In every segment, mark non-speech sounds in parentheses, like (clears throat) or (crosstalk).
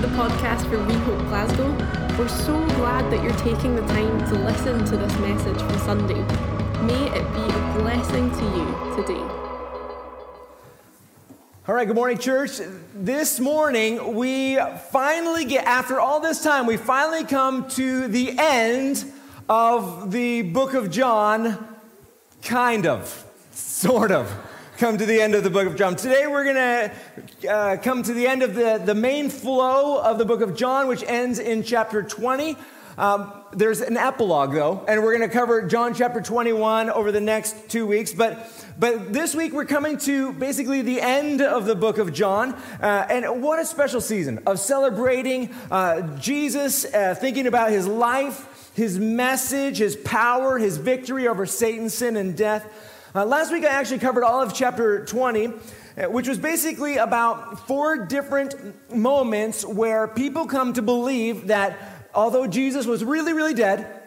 to the podcast for We Hope Glasgow. We're so glad that you're taking the time to listen to this message from Sunday. May it be a blessing to you today. All right, good morning, church. This morning, we finally get, after all this time, we finally come to the end of the book of John, kind of, sort of come to the end of the book of John. Today we're going to uh, come to the end of the, the main flow of the book of John, which ends in chapter 20. Um, there's an epilogue, though, and we're going to cover John chapter 21 over the next two weeks. But, but this week we're coming to basically the end of the book of John. Uh, and what a special season of celebrating uh, Jesus, uh, thinking about his life, his message, his power, his victory over Satan, sin, and death. Uh, last week, I actually covered all of chapter 20, uh, which was basically about four different moments where people come to believe that although Jesus was really, really dead,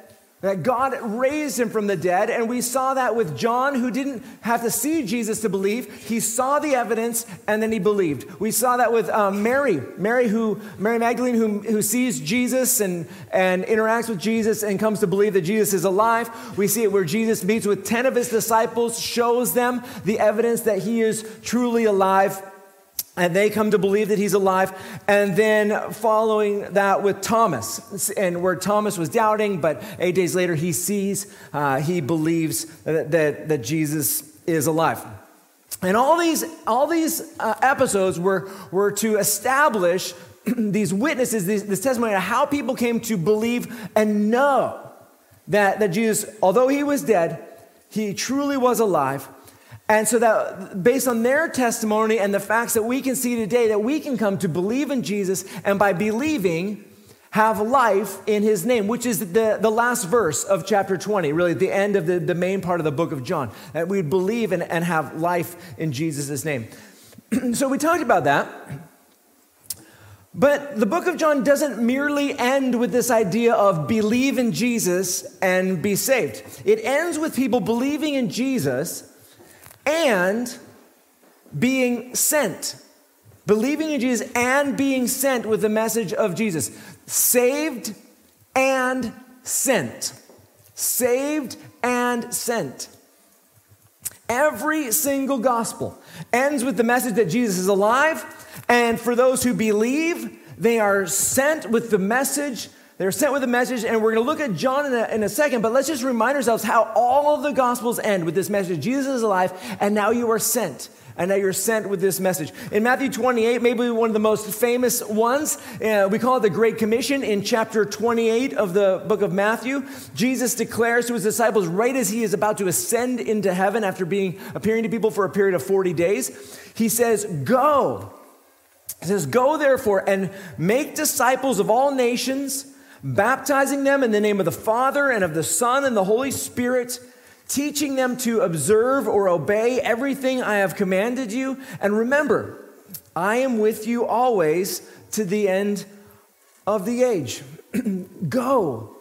that God raised him from the dead. And we saw that with John, who didn't have to see Jesus to believe. He saw the evidence and then he believed. We saw that with um, Mary, Mary, who, Mary Magdalene, who, who sees Jesus and, and interacts with Jesus and comes to believe that Jesus is alive. We see it where Jesus meets with 10 of his disciples, shows them the evidence that he is truly alive and they come to believe that he's alive. And then following that with Thomas, and where Thomas was doubting, but eight days later he sees, uh, he believes that, that, that, Jesus is alive. And all these, all these uh, episodes were, were to establish (clears throat) these witnesses, this, this testimony of how people came to believe and know that, that Jesus, although he was dead, he truly was alive and so that based on their testimony and the facts that we can see today, that we can come to believe in Jesus and by believing, have life in his name, which is the, the last verse of chapter 20, really the end of the, the main part of the book of John, that we'd believe and, and have life in Jesus' name. (clears throat) so we talked about that. But the book of John doesn't merely end with this idea of believe in Jesus and be saved. It ends with people believing in Jesus and being sent. Believing in Jesus and being sent with the message of Jesus. Saved and sent. Saved and sent. Every single gospel ends with the message that Jesus is alive, and for those who believe, they are sent with the message they're sent with a message, and we're going to look at John in a, in a, second, but let's just remind ourselves how all of the Gospels end with this message Jesus is alive, and now you are sent. And now you're sent with this message. In Matthew 28, maybe one of the most famous ones, uh, we call it the Great Commission. In chapter 28 of the book of Matthew, Jesus declares to his disciples, right as he is about to ascend into heaven after being appearing to people for a period of 40 days, he says, Go. He says, Go therefore and make disciples of all nations baptizing them in the name of the Father and of the Son and the Holy Spirit, teaching them to observe or obey everything I have commanded you. And remember, I am with you always to the end of the age. (clears throat) Go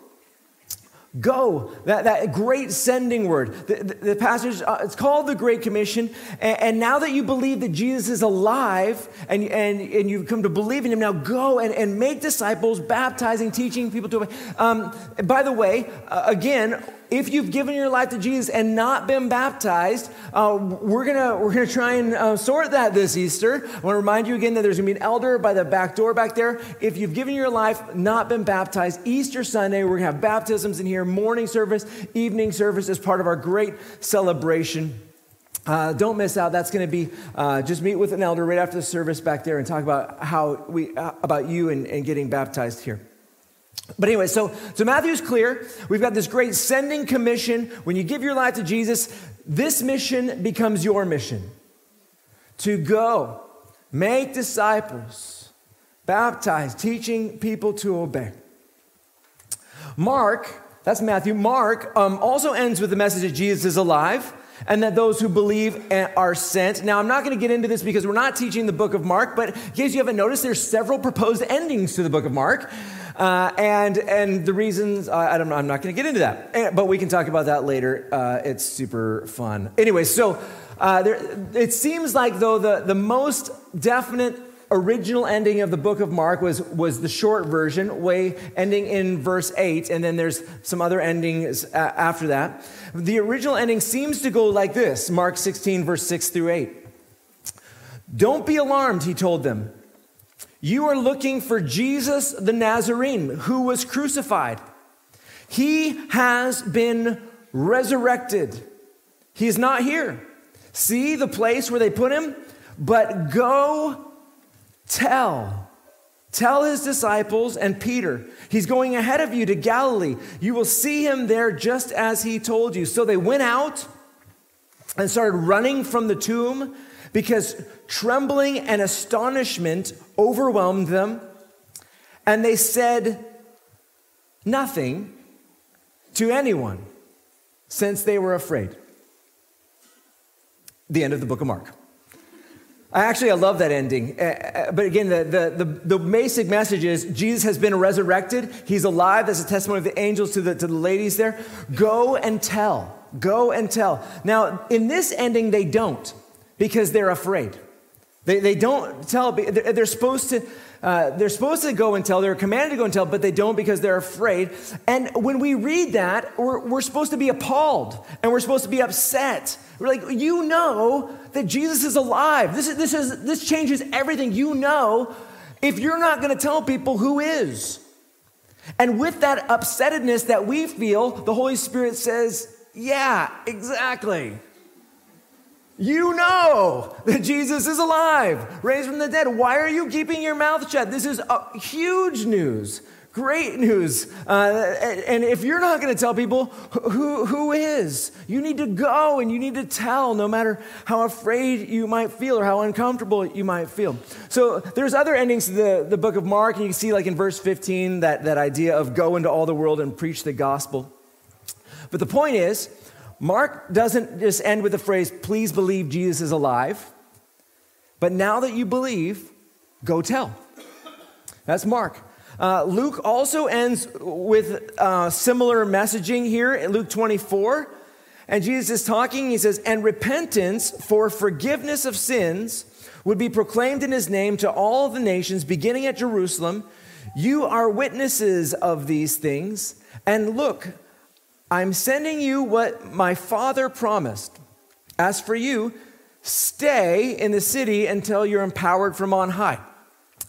Go, that, that great sending word. The, the, the passage, uh, it's called the Great Commission. And, and, now that you believe that Jesus is alive and, and, and you've come to believe in him, now go and, and make disciples, baptizing, teaching people to obey. Um, by the way, uh, again, if you've given your life to Jesus and not been baptized, uh, we're gonna we're gonna try and uh, sort that this Easter. I want to remind you again that there's gonna be an elder by the back door back there. If you've given your life, not been baptized, Easter Sunday we're gonna have baptisms in here, morning service, evening service as part of our great celebration. Uh, don't miss out. That's going to be uh, just meet with an elder right after the service back there and talk about how we uh, about you and, and getting baptized here. But anyway, so, so Matthew's clear. We've got this great sending commission. When you give your life to Jesus, this mission becomes your mission to go, make disciples, baptize, teaching people to obey. Mark, that's Matthew, Mark um, also ends with the message that Jesus is alive and that those who believe are sent. Now, I'm not going to get into this because we're not teaching the book of Mark, but in case you haven't noticed, there's several proposed endings to the book of Mark. Uh, and, and the reasons, uh, I don't know, I'm not going to get into that, eh, but we can talk about that later. Uh, it's super fun. Anyway, so uh, there, it seems like, though, the, the most definite original ending of the book of Mark was, was the short version, way ending in verse 8, and then there's some other endings uh, after that. The original ending seems to go like this Mark 16, verse 6 through 8. Don't be alarmed, he told them. You are looking for Jesus the Nazarene who was crucified. He has been resurrected. He's not here. See the place where they put him? But go tell. Tell his disciples and Peter, he's going ahead of you to Galilee. You will see him there just as he told you. So they went out and started running from the tomb because trembling and astonishment overwhelmed them. And they said nothing to anyone since they were afraid. The end of the book of Mark. I actually I love that ending. Uh, uh, but again, the, the, the, the, basic message is Jesus has been resurrected. He's alive. That's a testimony of the angels to the, to the ladies there. Go and tell. Go and tell. Now, in this ending, they don't because they're afraid. They, they don't tell, they're, supposed to. Uh, they're supposed to go and tell, they're commanded to go and tell, but they don't because they're afraid. And when we read that, we're, we're supposed to be appalled and we're supposed to be upset. We're like, you know that Jesus is alive. This, is, this, is, this changes everything. You know if you're not going to tell people who is. And with that upsettedness that we feel, the Holy Spirit says, yeah, exactly. You know that Jesus is alive, raised from the dead. Why are you keeping your mouth shut? This is huge news, great news. Uh, and if you're not going to tell people who, who is, you need to go and you need to tell, no matter how afraid you might feel or how uncomfortable you might feel. So there's other endings to the, the book of Mark, and you can see, like in verse 15, that, that idea of go into all the world and preach the gospel. But the point is, Mark doesn't just end with the phrase, please believe Jesus is alive, but now that you believe, go tell. That's Mark. Uh, Luke also ends with uh, similar messaging here in Luke 24. And Jesus is talking, he says, and repentance for forgiveness of sins would be proclaimed in his name to all the nations, beginning at Jerusalem. You are witnesses of these things. And look, I'm sending you what my father promised. As for you, stay in the city until you're empowered from on high.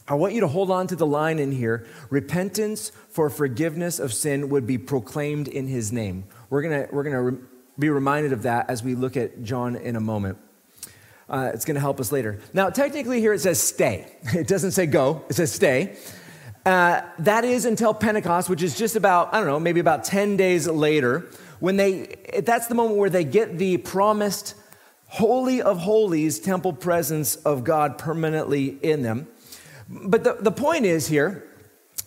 I want you to hold on to the line in here repentance for forgiveness of sin would be proclaimed in his name. We're going we're to re- be reminded of that as we look at John in a moment. Uh, it's going to help us later. Now, technically, here it says stay. (laughs) It doesn't say go, it says stay. Uh, that is until Pentecost, which is just about, I don't know, maybe about 10 days later, when they, that's the moment where they get the promised Holy of Holies temple presence of God permanently in them. But the, the point is here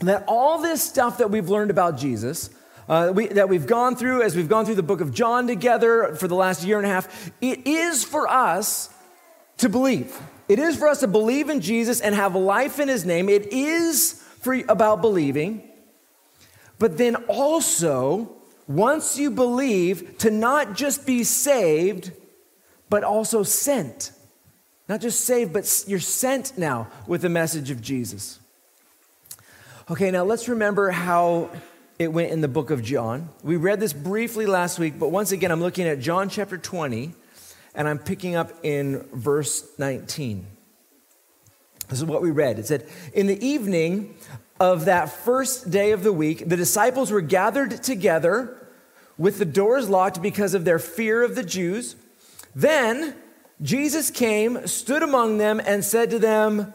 that all this stuff that we've learned about Jesus, uh, we, that we've gone through as we've gone through the book of John together for the last year and a half, it is for us to believe. It is for us to believe in Jesus and have life in his name. It is for, about believing, but then also, once you believe, to not just be saved, but also sent. Not just saved, but you're sent now with the message of Jesus. Okay, now let's remember how it went in the book of John. We read this briefly last week, but once again, I'm looking at John chapter 20, and I'm picking up in verse 19. This is what we read. It said, In the evening of that first day of the week, the disciples were gathered together with the doors locked because of their fear of the Jews. Then Jesus came, stood among them, and said to them,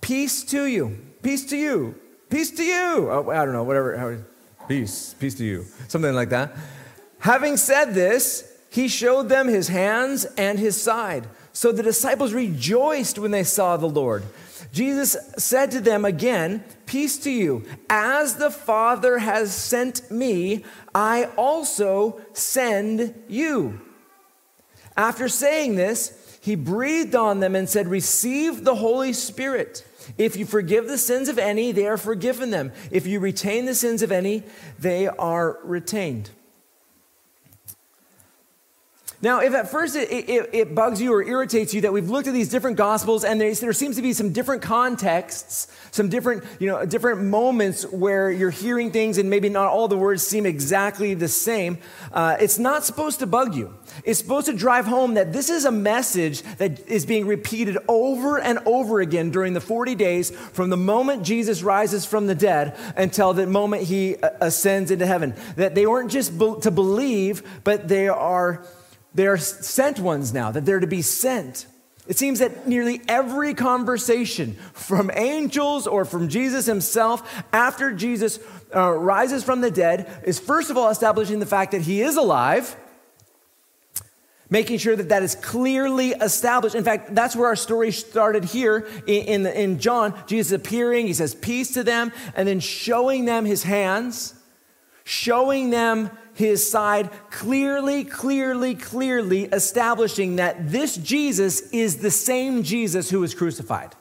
Peace to you, peace to you, peace to you. Oh, I don't know, whatever. Peace, peace to you. Something like that. Having said this, he showed them his hands and his side. So the disciples rejoiced when they saw the Lord. Jesus said to them again, Peace to you. As the Father has sent me, I also send you. After saying this, he breathed on them and said, Receive the Holy Spirit. If you forgive the sins of any, they are forgiven them. If you retain the sins of any, they are retained. Now, if at first it, it, it, bugs you or irritates you that we've looked at these different gospels and there, there seems to be some different contexts, some different, you know, different moments where you're hearing things and maybe not all the words seem exactly the same, uh, it's not supposed to bug you. It's supposed to drive home that this is a message that is being repeated over and over again during the 40 days from the moment Jesus rises from the dead until the moment he uh, ascends into heaven. That they weren't just be- to believe, but they are they are sent ones now, that they're to be sent. It seems that nearly every conversation from angels or from Jesus himself after Jesus uh, rises from the dead is first of all establishing the fact that he is alive, making sure that that is clearly established. In fact, that's where our story started here in, in, in John. Jesus appearing, he says peace to them, and then showing them his hands, showing them his side, clearly, clearly, clearly establishing that this Jesus is the same Jesus who was crucified.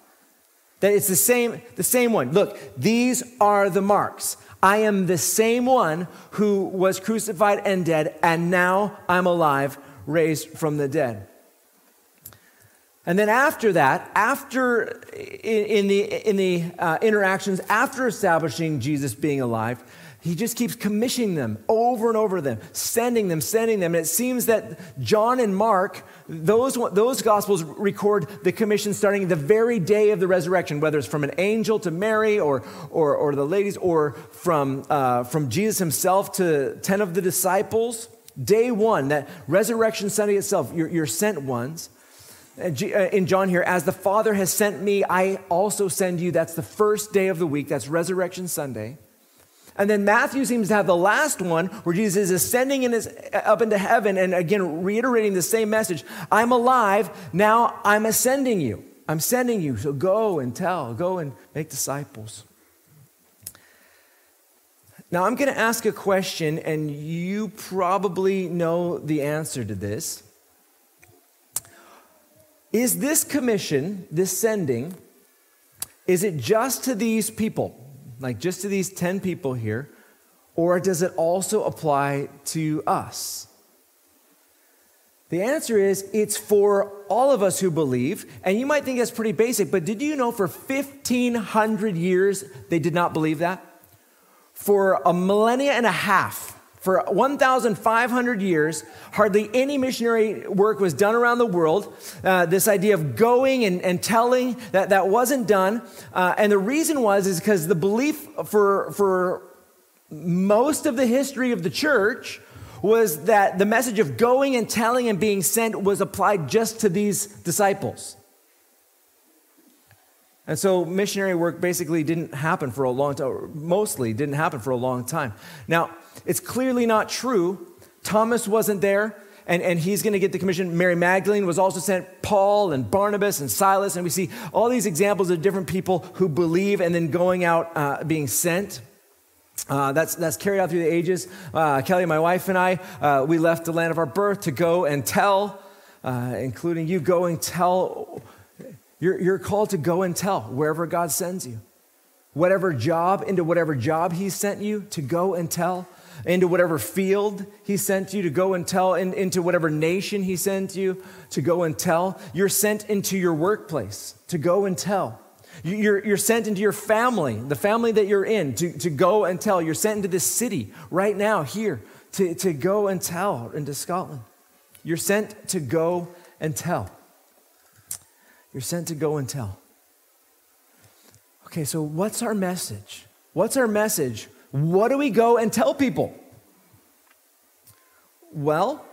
That it's the same, the same one. Look, these are the marks. I am the same one who was crucified and dead, and now I'm alive, raised from the dead. And then after that, after in, in the, in the uh, interactions, after establishing Jesus being alive, he just keeps commissioning them over and over them, sending them, sending them. And it seems that John and Mark, those, those gospels record the commission starting the very day of the resurrection, whether it's from an angel to Mary or, or, or the ladies, or from, uh, from Jesus himself to 10 of the disciples. Day one, that resurrection Sunday itself, you're, you're sent ones. Uh, in John here, as the Father has sent me, I also send you. That's the first day of the week. That's Resurrection Sunday. And then Matthew seems to have the last one where Jesus is ascending in his, up into heaven and again reiterating the same message I'm alive, now I'm ascending you. I'm sending you. So go and tell, go and make disciples. Now, I'm going to ask a question, and you probably know the answer to this. Is this commission, this sending, is it just to these people? Like just to these 10 people here, or does it also apply to us? The answer is it's for all of us who believe. And you might think that's pretty basic, but did you know for 1,500 years they did not believe that? For a millennia and a half, for 1,500 years, hardly any missionary work was done around the world. Uh, this idea of going and, and telling, that, that wasn't done. Uh, and the reason was is because the belief for, for most of the history of the church was that the message of going and telling and being sent was applied just to these disciples. And so missionary work basically didn't happen for a long time, mostly didn't happen for a long time. Now, it's clearly not true. Thomas wasn't there, and, and he's going to get the commission. Mary Magdalene was also sent, Paul and Barnabas and Silas, and we see all these examples of different people who believe and then going out uh, being sent. Uh, that's, that's carried out through the ages. Uh, Kelly, my wife, and I, uh, we left the land of our birth to go and tell, uh, including you, go and tell you're, you're called to go and tell wherever God sends you. Whatever job, into whatever job He sent you, to go and tell. Into whatever field He sent you, to go and tell. In, into whatever nation He sent you, to go and tell. You're sent into your workplace to go and tell. You're, you're sent into your family, the family that you're in, to, to go and tell. You're sent into this city right now, here, to, to go and tell into Scotland. You're sent to go and tell. You're sent to go and tell. Okay, so what's our message? What's our message? What do we go and tell people? Well,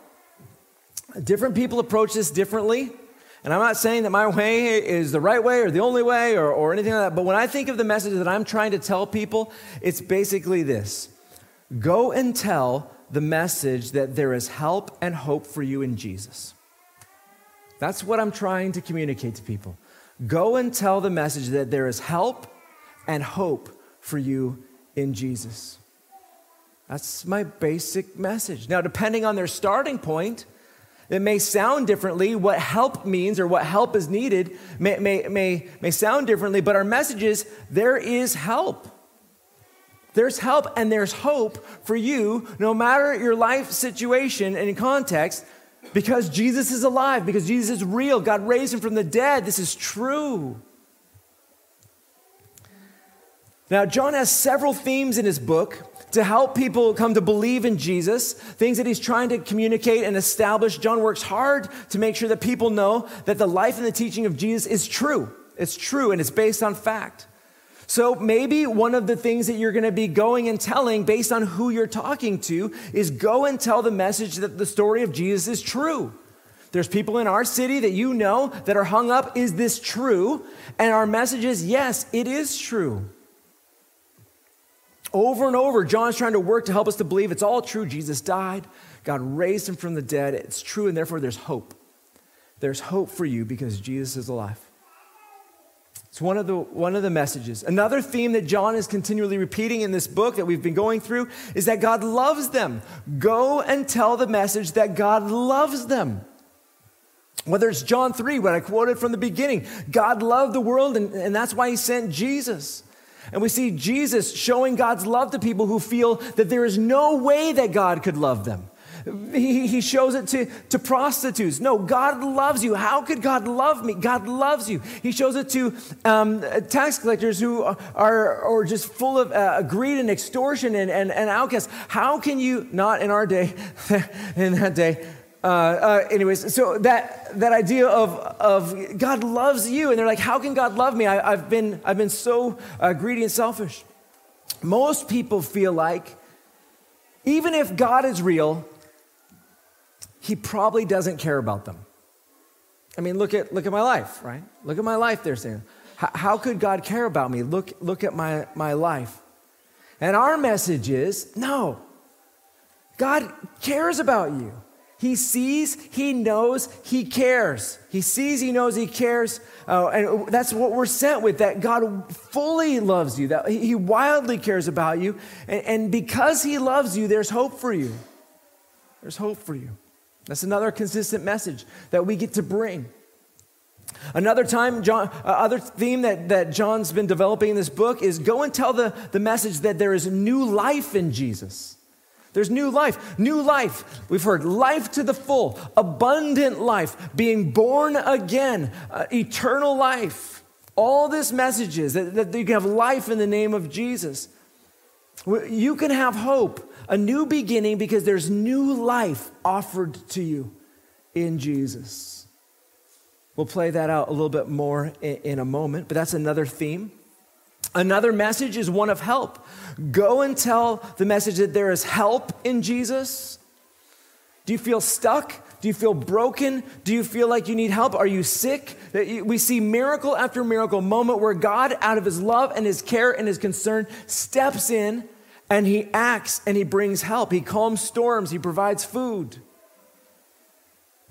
different people approach this differently. And I'm not saying that my way is the right way or the only way or, or anything like that. But when I think of the message that I'm trying to tell people, it's basically this go and tell the message that there is help and hope for you in Jesus. That's what I'm trying to communicate to people. Go and tell the message that there is help and hope for you in Jesus. That's my basic message. Now, depending on their starting point, it may sound differently. What help means or what help is needed may, may, may, may sound differently, but our message is there is help. There's help and there's hope for you, no matter your life situation and context. Because Jesus is alive, because Jesus is real. God raised him from the dead. This is true. Now, John has several themes in his book to help people come to believe in Jesus, things that he's trying to communicate and establish. John works hard to make sure that people know that the life and the teaching of Jesus is true. It's true and it's based on fact. So maybe one of the things that you're going to be going and telling based on who you're talking to is go and tell the message that the story of Jesus is true. There's people in our city that you know that are hung up, is this true? And our message is, yes, it is true. Over and over, John's trying to work to help us to believe it's all true. Jesus died, God raised him from the dead. It's true, and therefore there's hope. There's hope for you because Jesus is alive. It's one of, the, one of the messages. Another theme that John is continually repeating in this book that we've been going through is that God loves them. Go and tell the message that God loves them. Whether it's John 3, what I quoted from the beginning, God loved the world, and, and that's why he sent Jesus. And we see Jesus showing God's love to people who feel that there is no way that God could love them. He, he shows it to, to prostitutes. No, God loves you. How could God love me? God loves you. He shows it to um, tax collectors who are, are just full of uh, greed and extortion and, and, and outcasts. How can you, not in our day, (laughs) in that day, uh, uh, anyways, so that, that idea of, of God loves you, and they're like, how can God love me? I, have been, I've been so uh, greedy and selfish. Most people feel like even if God is real, he probably doesn't care about them. I mean, look at, look at my life, right? Look at my life, they're saying. How could God care about me? Look, look at my, my life. And our message is no, God cares about you. He sees, He knows, He cares. He sees, He knows, He cares. Uh, and that's what we're sent with that God fully loves you, that He wildly cares about you. And, and because He loves you, there's hope for you. There's hope for you. That's another consistent message that we get to bring. Another time, John, uh, other theme that, that John's been developing in this book is go and tell the, the message that there is new life in Jesus. There's new life, new life. We've heard life to the full, abundant life, being born again, uh, eternal life. All this messages that, that you can have life in the name of Jesus. You can have hope a new beginning because there's new life offered to you in Jesus. We'll play that out a little bit more in, a moment, but that's another theme. Another message is one of help. Go and tell the message that there is help in Jesus. Do you feel stuck? Do you feel broken? Do you feel like you need help? Are you sick? We see miracle after miracle, moment where God, out of his love and his care and his concern, steps in and he acts and he brings help. He calms storms, he provides food.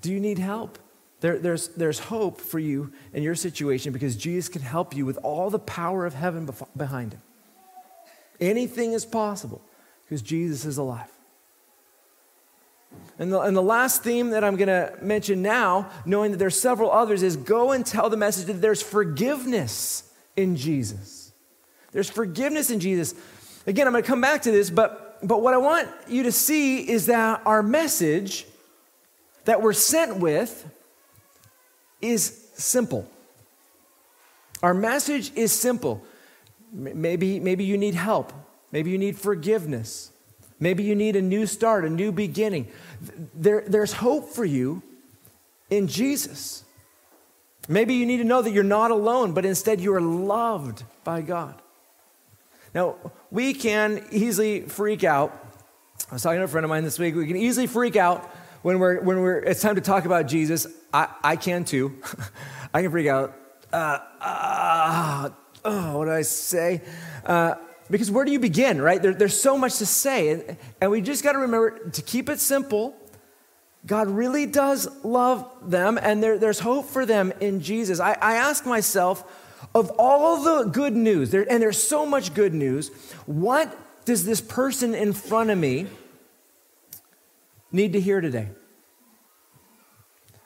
Do you need help? There, there's, there's hope for you in your situation because Jesus can help you with all the power of heaven behind him. Anything is possible because Jesus is alive. And the, and the last theme that I'm going to mention now, knowing that there's several others, is go and tell the message that there's forgiveness in Jesus. There's forgiveness in Jesus. Again, I'm going to come back to this, but, but what I want you to see is that our message that we're sent with is simple. Our message is simple. Maybe, maybe you need help. Maybe you need forgiveness. Maybe you need a new start, a new beginning. There, there's hope for you in Jesus. Maybe you need to know that you're not alone, but instead you are loved by God. Now, we can easily freak out. I was talking to a friend of mine this week. We can easily freak out when we're when we're it's time to talk about Jesus. I, I can too. (laughs) I can freak out. Uh, uh, oh, what do I say? Uh, because where do you begin, right? There, there's so much to say. And, and we just got to remember to keep it simple. God really does love them, and there, there's hope for them in Jesus. I, I ask myself, of all the good news, there, and there's so much good news, what does this person in front of me need to hear today?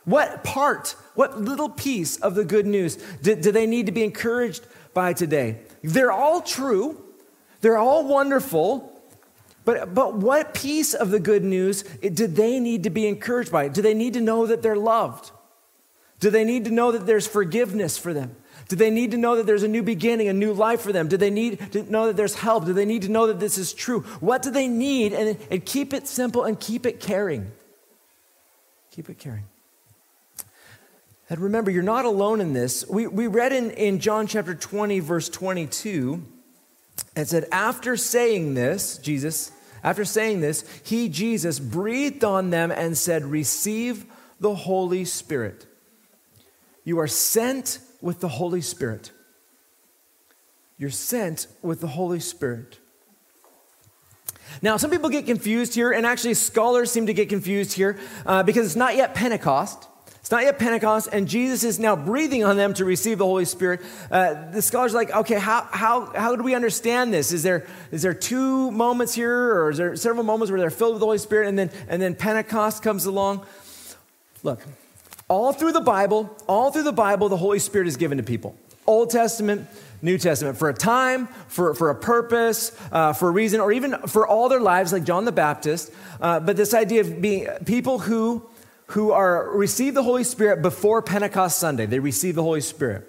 What part, what little piece of the good news do, do they need to be encouraged by today? They're all true, they're all wonderful, But, but what piece of the good news did they need to be encouraged by? Do they need to know that they're loved? Do they need to know that there's forgiveness for them? Do they need to know that there's a new beginning, a new life for them? Do they need to know that there's help? Do they need to know that this is true? What do they need? And, and keep it simple and keep it caring. Keep it caring. And remember, you're not alone in this. We, we read in, in John chapter 20, verse 22, it said, After saying this, Jesus, after saying this, he, Jesus, breathed on them and said, Receive the Holy Spirit. You are sent with the Holy Spirit. You're sent with the Holy Spirit. Now, some people get confused here, and actually, scholars seem to get confused here uh, because it's not yet Pentecost. It's not yet Pentecost, and Jesus is now breathing on them to receive the Holy Spirit. Uh, the scholars are like, okay, how, how, how do we understand this? Is there, is there two moments here, or is there several moments where they're filled with the Holy Spirit, and then, and then Pentecost comes along? Look, all through the Bible, all through the Bible, the Holy Spirit is given to people. Old Testament, New Testament, for a time, for, for a purpose, uh, for a reason, or even for all their lives, like John the Baptist. Uh, but this idea of being people who, who are receive the Holy Spirit before Pentecost Sunday, they receive the Holy Spirit,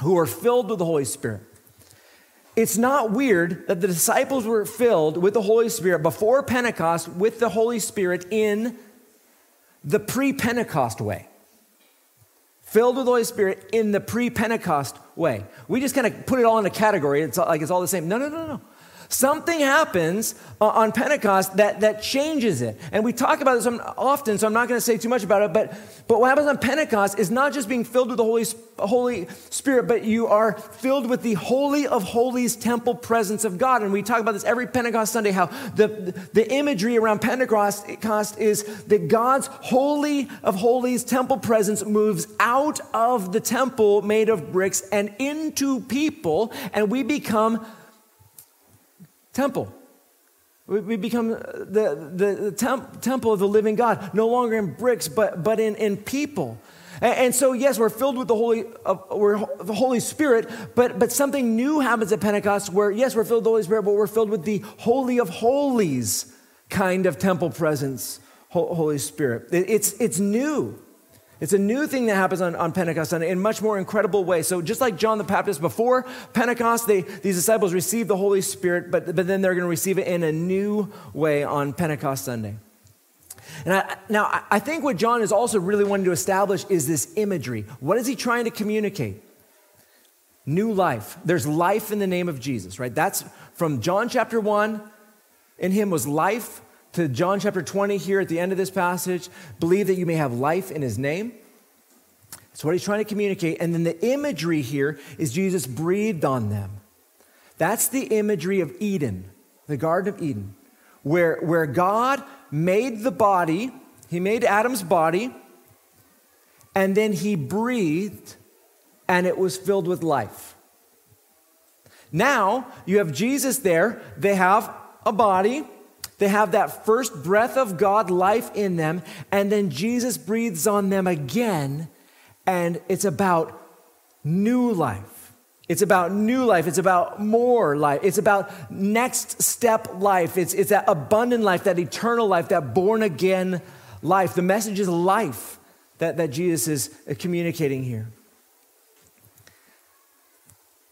who are filled with the Holy Spirit. It's not weird that the disciples were filled with the Holy Spirit before Pentecost with the Holy Spirit in the pre Pentecost way. Filled with the Holy Spirit in the pre Pentecost way. We just kind of put it all in a category. It's like it's all the same. No, no, no, no. Something happens uh, on Pentecost that, that changes it. And we talk about this often, so I'm not going to say too much about it. But, but what happens on Pentecost is not just being filled with the Holy, Holy Spirit, but you are filled with the Holy of Holies temple presence of God. And we talk about this every Pentecost Sunday how the, the imagery around Pentecost is that God's Holy of Holies temple presence moves out of the temple made of bricks and into people, and we become temple. We become the, the, the temp, temple of the living God, no longer in bricks, but, but in, in people. And, and so, yes, we're filled with the Holy, uh, we're the Holy Spirit, but, but something new happens at Pentecost where, yes, we're filled with the Holy Spirit, but we're filled with the Holy of Holies kind of temple presence, Holy Spirit. It's, it's new. It's a new thing that happens on, on Pentecost Sunday in a much more incredible way. So, just like John the Baptist, before Pentecost, they, these disciples received the Holy Spirit, but, but then they're going to receive it in a new way on Pentecost Sunday. And I, now, I think what John is also really wanting to establish is this imagery. What is he trying to communicate? New life. There's life in the name of Jesus, right? That's from John chapter 1. In him was life to John chapter 20 here at the end of this passage believe that you may have life in his name. That's what he's trying to communicate. And then the imagery here is Jesus breathed on them. That's the imagery of Eden, the Garden of Eden, where, where God made the body, he made Adam's body, and then he breathed, and it was filled with life. Now you have Jesus there, they have a body, they have that first breath of God life in them, and then Jesus breathes on them again, and it's about new life. It's about new life. It's about more life. It's about next step life. It's, it's that abundant life, that eternal life, that born again life. The message is life that, that Jesus is communicating here.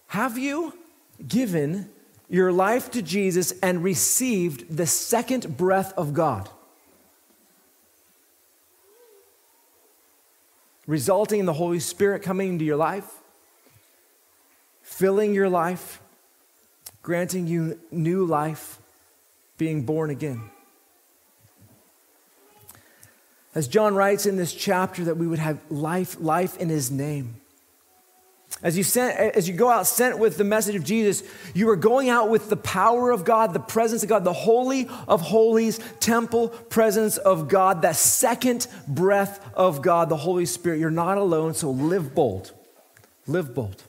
Have you given your life to Jesus and received the second breath of God, resulting in the Holy Spirit coming into your life, filling your life, granting you new life, being born again. As John writes in this chapter, that we would have life, life in his name. As you, sent, as you go out sent with the message of Jesus, you are going out with the power of God, the presence of God, the holy of holies, temple presence of God, that second breath of God, the Holy Spirit. You're not alone, so live bold. Live bold.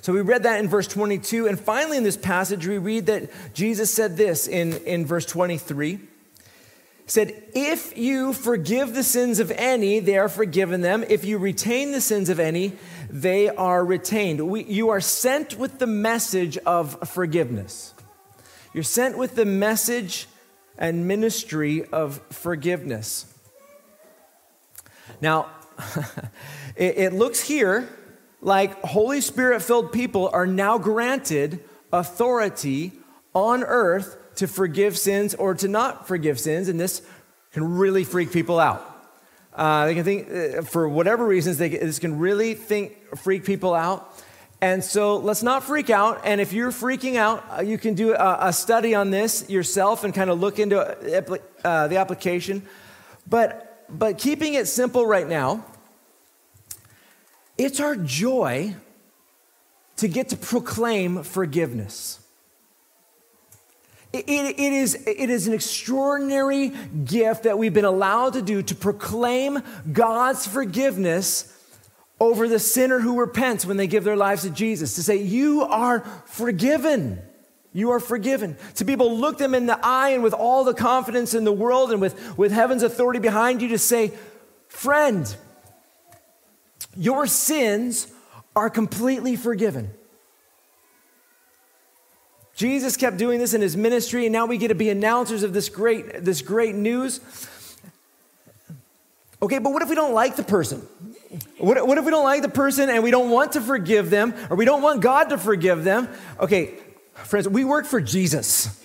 So we read that in verse 22. And finally, in this passage, we read that Jesus said this in, in verse 23 said, If you forgive the sins of any, they are forgiven them. If you retain the sins of any, they are retained. We, you are sent with the message of forgiveness. You're sent with the message and ministry of forgiveness. Now, (laughs) it, it looks here like Holy Spirit filled people are now granted authority on earth to forgive sins or to not forgive sins, and this can really freak people out. Uh, they can think, uh, for whatever reasons, they, this can really think, freak people out. And so let's not freak out. And if you're freaking out, uh, you can do a, a, study on this yourself and kind of look into uh, the application. But, but keeping it simple right now, it's our joy to get to proclaim forgiveness. It, it, is, it is an extraordinary gift that we've been allowed to do to proclaim God's forgiveness over the sinner who repents when they give their lives to Jesus, to say, You are forgiven. You are forgiven. To be able to look them in the eye and with all the confidence in the world and with, with heaven's authority behind you to say, Friend, your sins are completely forgiven. Jesus kept doing this in his ministry, and now we get to be announcers of this great, this great news. Okay, but what if we don't like the person? What, what if we don't like the person and we don't want to forgive them or we don't want God to forgive them? Okay, friends, we work for Jesus,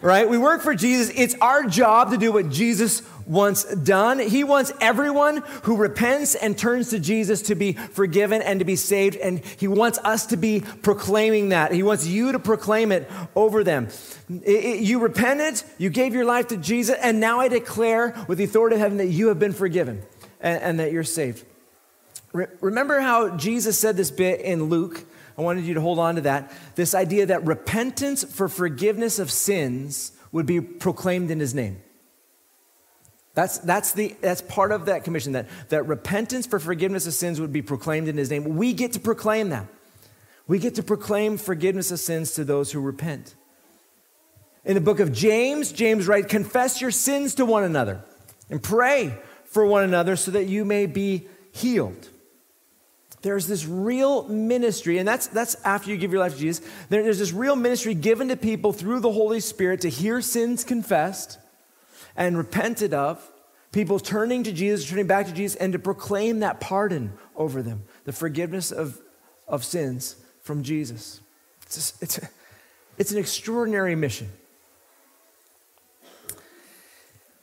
right? We work for Jesus. It's our job to do what Jesus wants done. He wants everyone who repents and turns to Jesus to be forgiven and to be saved. And He wants us to be proclaiming that. He wants you to proclaim it over them. It, it, you repented, you gave your life to Jesus, and now I declare with the authority of heaven that you have been forgiven and, and that you're saved. Re- remember how Jesus said this bit in Luke? I wanted you to hold on to that. This idea that repentance for forgiveness of sins would be proclaimed in his name. That's, that's, the, that's part of that commission, that, that repentance for forgiveness of sins would be proclaimed in his name. We get to proclaim that. We get to proclaim forgiveness of sins to those who repent. In the book of James, James writes, Confess your sins to one another and pray for one another so that you may be healed. There's this real ministry, and that's, that's after you give your life to Jesus. There, there's this real ministry given to people through the Holy Spirit to hear sins confessed and repented of, people turning to Jesus, turning back to Jesus, and to proclaim that pardon over them, the forgiveness of, of sins from Jesus. It's, a, it's, a, it's an extraordinary mission.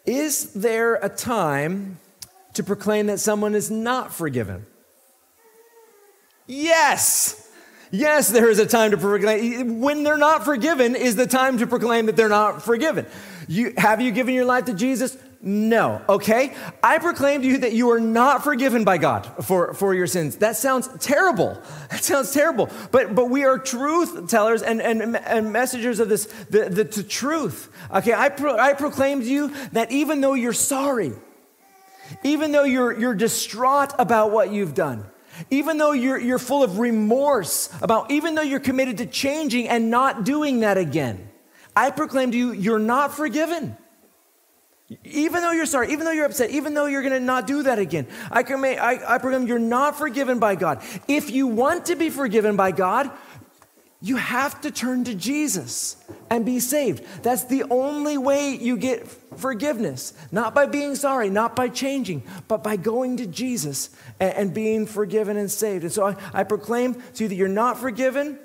Is there a time to proclaim that someone is not forgiven? Yes. Yes, there is a time to proclaim. When they're not forgiven, is the time to proclaim that they're not forgiven. You, have you given your life to Jesus? No. Okay? I proclaim to you that you are not forgiven by God for, for your sins. That sounds terrible. (laughs) That sounds terrible. But, but we are truth tellers and, and, and messengers of this, the, the, the truth. Okay? I, pro, I proclaim to you that even though you're sorry, even though you're, you're distraught about what you've done, even though you're, you're full of remorse about, even though you're committed to changing and not doing that again, I proclaim to you, you're not forgiven. Even though you're sorry, even though you're upset, even though you're going to not do that again, I, make, I, I proclaim you're not forgiven by God. If you want to be forgiven by God, you have to turn to Jesus and be saved. That's the only way you get forgiveness. Not by being sorry, not by changing, but by going to Jesus and, and being forgiven and saved. And so I, I proclaim to you that you're not forgiven,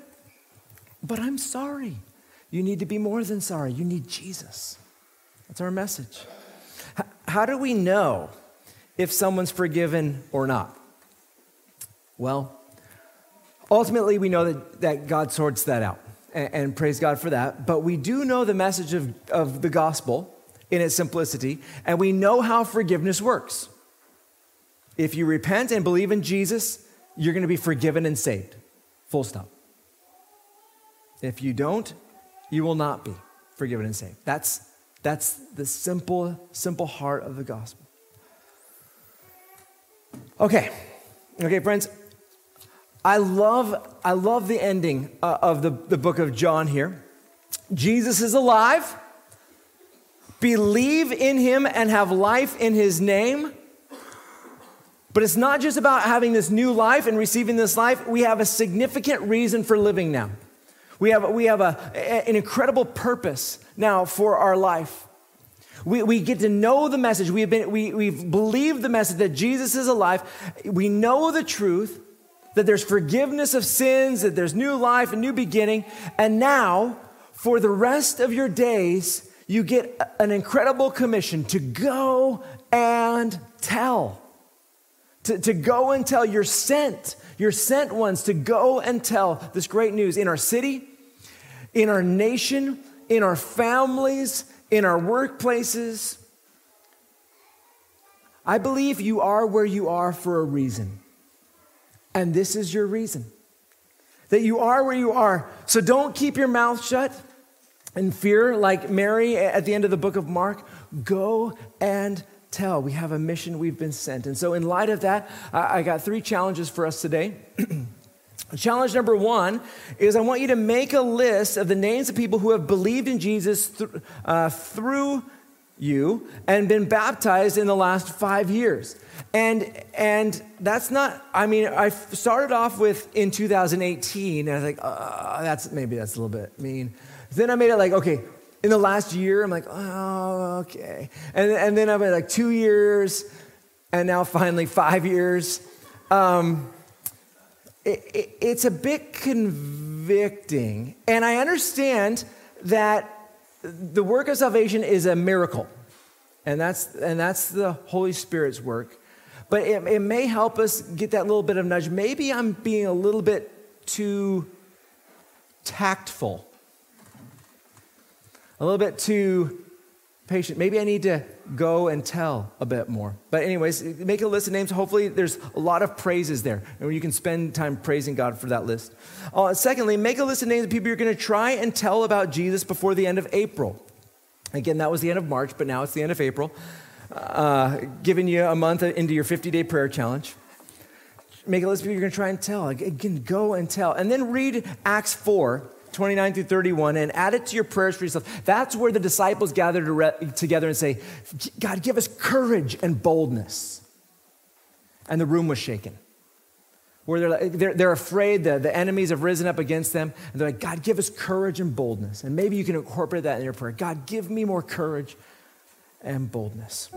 but I'm sorry. You need to be more than sorry. You need Jesus. That's our message. H- how do we know if someone's forgiven or not? Well, ultimately, we know that, that God sorts that out, and, and praise God for that. But we do know the message of, of the gospel in its simplicity, and we know how forgiveness works. If you repent and believe in Jesus, you're going to be forgiven and saved. Full stop. If you don't, you will not be forgiven and saved. That's, that's the simple, simple heart of the gospel. Okay, okay, friends. I love, I love the ending uh, of the, the book of John here. Jesus is alive. Believe in him and have life in his name. But it's not just about having this new life and receiving this life. We have a significant reason for living now. We have, we have a, an incredible purpose now for our life. We, we get to know the message. We have been, we, we've believed the message that Jesus is alive. We know the truth, that there's forgiveness of sins, that there's new life, a new beginning. And now, for the rest of your days, you get an incredible commission to go and tell. To, to go and tell. You're sent. You're sent ones to go and tell this great news in our city, in our nation, in our families, in our workplaces. I believe you are where you are for a reason. And this is your reason. That you are where you are. So don't keep your mouth shut in fear, like Mary at the end of the book of Mark. Go and tell. We have a mission, we've been sent. And so, in light of that, I got three challenges for us today. (clears throat) Challenge number one is I want you to make a list of the names of people who have believed in Jesus th- uh, through you and been baptized in the last five years. And, and that's not, I mean, I started off with in 2018, and I was like, uh, that's, maybe that's a little bit mean. Then I made it like, okay, in the last year, I'm like, oh, okay. And, and then I've been like two years, and now finally five years. Um, it, it, it's a bit convicting. And I understand that the work of salvation is a miracle, and that's, and that's the Holy Spirit's work. But it, it may help us get that little bit of nudge. Maybe I'm being a little bit too tactful, a little bit too patient. Maybe I need to go and tell a bit more. But, anyways, make a list of names. Hopefully, there's a lot of praises there, and you can spend time praising God for that list. Uh, secondly, make a list of names of people you're going to try and tell about Jesus before the end of April. Again, that was the end of March, but now it's the end of April. Uh, giving you a month into your 50 day prayer challenge. Make a list of people you're going to try and tell. Again, go and tell. And then read Acts 4 29 through 31, and add it to your prayers for yourself. That's where the disciples gathered together and say, God, give us courage and boldness. And the room was shaken. Where they're, like, they're, they're afraid that the enemies have risen up against them. And they're like, God, give us courage and boldness. And maybe you can incorporate that in your prayer. God, give me more courage and boldness.